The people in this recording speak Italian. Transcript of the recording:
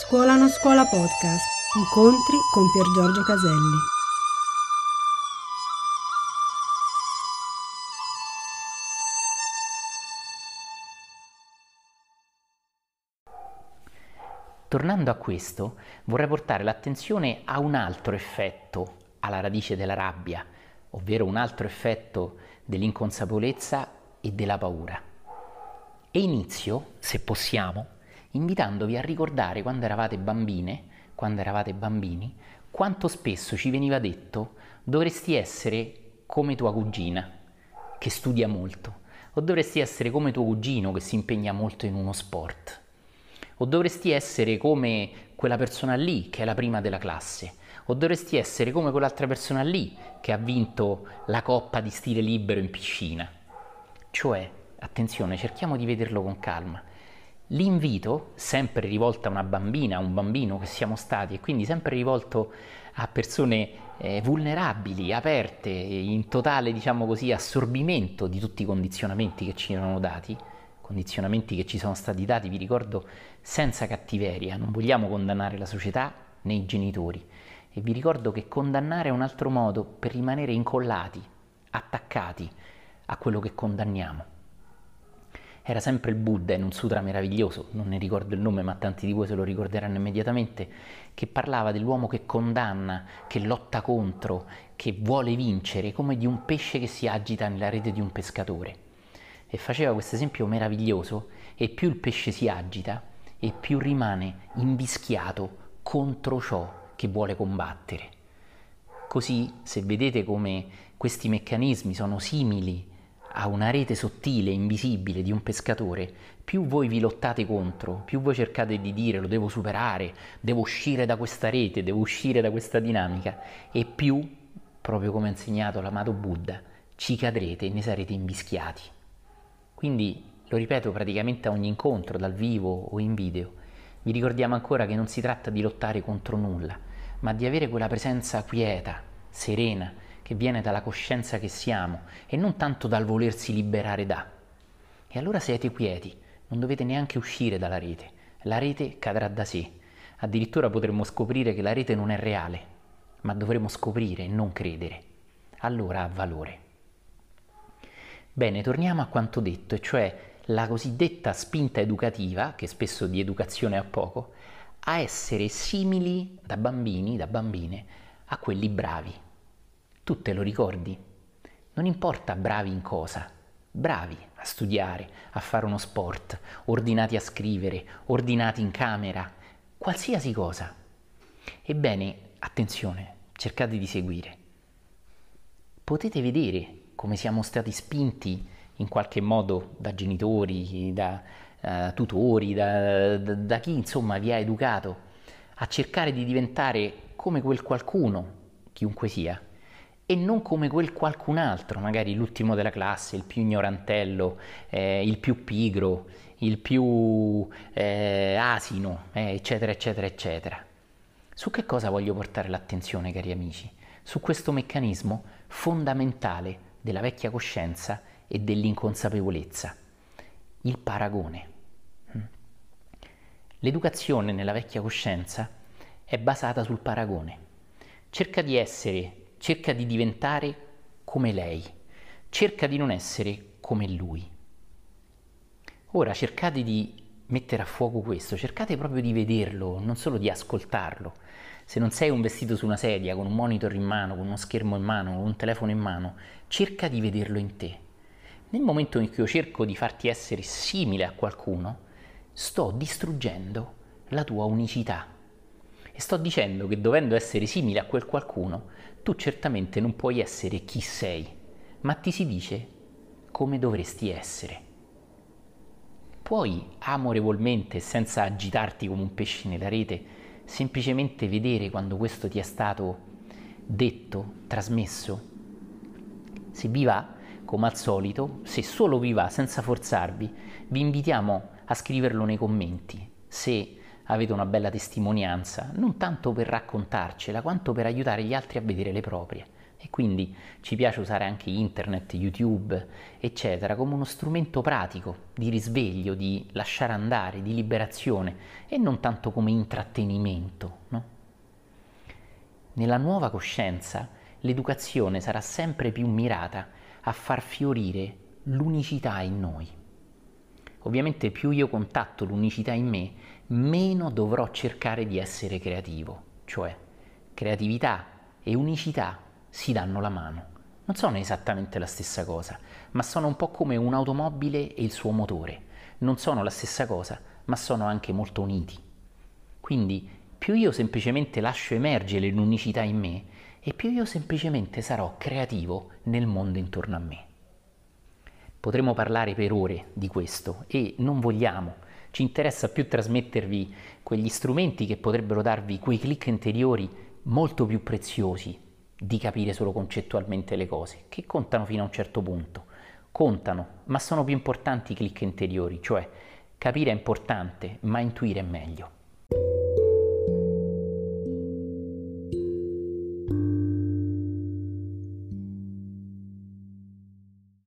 Scuola non scuola podcast. Incontri con Pier Giorgio Caselli. Tornando a questo, vorrei portare l'attenzione a un altro effetto alla radice della rabbia, ovvero un altro effetto dell'inconsapevolezza e della paura. E inizio, se possiamo, invitandovi a ricordare quando eravate bambine, quando eravate bambini, quanto spesso ci veniva detto dovresti essere come tua cugina, che studia molto, o dovresti essere come tuo cugino che si impegna molto in uno sport, o dovresti essere come quella persona lì che è la prima della classe, o dovresti essere come quell'altra persona lì che ha vinto la coppa di stile libero in piscina. Cioè, attenzione, cerchiamo di vederlo con calma. L'invito, sempre rivolto a una bambina, a un bambino che siamo stati, e quindi sempre rivolto a persone eh, vulnerabili, aperte, in totale, diciamo così, assorbimento di tutti i condizionamenti che ci erano dati, condizionamenti che ci sono stati dati, vi ricordo, senza cattiveria, non vogliamo condannare la società né i genitori. E vi ricordo che condannare è un altro modo per rimanere incollati, attaccati a quello che condanniamo. Era sempre il Buddha in un sutra meraviglioso, non ne ricordo il nome ma tanti di voi se lo ricorderanno immediatamente, che parlava dell'uomo che condanna, che lotta contro, che vuole vincere, come di un pesce che si agita nella rete di un pescatore. E faceva questo esempio meraviglioso e più il pesce si agita e più rimane invischiato contro ciò che vuole combattere. Così, se vedete come questi meccanismi sono simili a una rete sottile, invisibile di un pescatore, più voi vi lottate contro, più voi cercate di dire lo devo superare, devo uscire da questa rete, devo uscire da questa dinamica, e più, proprio come ha insegnato l'amato Buddha, ci cadrete e ne sarete invischiati. Quindi, lo ripeto praticamente a ogni incontro, dal vivo o in video, vi ricordiamo ancora che non si tratta di lottare contro nulla, ma di avere quella presenza quieta, serena, che viene dalla coscienza che siamo e non tanto dal volersi liberare da. E allora siete quieti, non dovete neanche uscire dalla rete, la rete cadrà da sé. Addirittura potremmo scoprire che la rete non è reale, ma dovremo scoprire e non credere. Allora ha valore. Bene, torniamo a quanto detto, e cioè la cosiddetta spinta educativa, che spesso di educazione ha poco, a essere simili da bambini, da bambine, a quelli bravi, tu te lo ricordi? Non importa bravi in cosa, bravi a studiare, a fare uno sport, ordinati a scrivere, ordinati in camera, qualsiasi cosa. Ebbene, attenzione, cercate di seguire. Potete vedere come siamo stati spinti in qualche modo da genitori, da uh, tutori, da, da, da chi insomma vi ha educato a cercare di diventare come quel qualcuno, chiunque sia, e non come quel qualcun altro, magari l'ultimo della classe, il più ignorantello, eh, il più pigro, il più eh, asino, eh, eccetera, eccetera, eccetera. Su che cosa voglio portare l'attenzione, cari amici? Su questo meccanismo fondamentale della vecchia coscienza e dell'inconsapevolezza, il paragone. Mm. L'educazione nella vecchia coscienza è basata sul paragone. Cerca di essere cerca di diventare come lei, cerca di non essere come lui. Ora cercate di mettere a fuoco questo, cercate proprio di vederlo, non solo di ascoltarlo. Se non sei un vestito su una sedia, con un monitor in mano, con uno schermo in mano, con un telefono in mano, cerca di vederlo in te. Nel momento in cui io cerco di farti essere simile a qualcuno, sto distruggendo la tua unicità. E sto dicendo che dovendo essere simile a quel qualcuno, tu certamente non puoi essere chi sei, ma ti si dice come dovresti essere. Puoi amorevolmente, senza agitarti come un pesce nella rete, semplicemente vedere quando questo ti è stato detto, trasmesso? Se vi va, come al solito, se solo vi va senza forzarvi, vi invitiamo a scriverlo nei commenti. Se avete una bella testimonianza, non tanto per raccontarcela, quanto per aiutare gli altri a vedere le proprie. e quindi ci piace usare anche internet, YouTube, eccetera, come uno strumento pratico di risveglio, di lasciare andare, di liberazione e non tanto come intrattenimento. No? Nella nuova coscienza l'educazione sarà sempre più mirata a far fiorire l'unicità in noi. Ovviamente più io contatto l'unicità in me, meno dovrò cercare di essere creativo, cioè creatività e unicità si danno la mano. Non sono esattamente la stessa cosa, ma sono un po' come un'automobile e il suo motore. Non sono la stessa cosa, ma sono anche molto uniti. Quindi più io semplicemente lascio emergere l'unicità in me e più io semplicemente sarò creativo nel mondo intorno a me. Potremmo parlare per ore di questo e non vogliamo, ci interessa più trasmettervi quegli strumenti che potrebbero darvi quei clic interiori molto più preziosi di capire solo concettualmente le cose, che contano fino a un certo punto. Contano, ma sono più importanti i clic interiori, cioè capire è importante, ma intuire è meglio.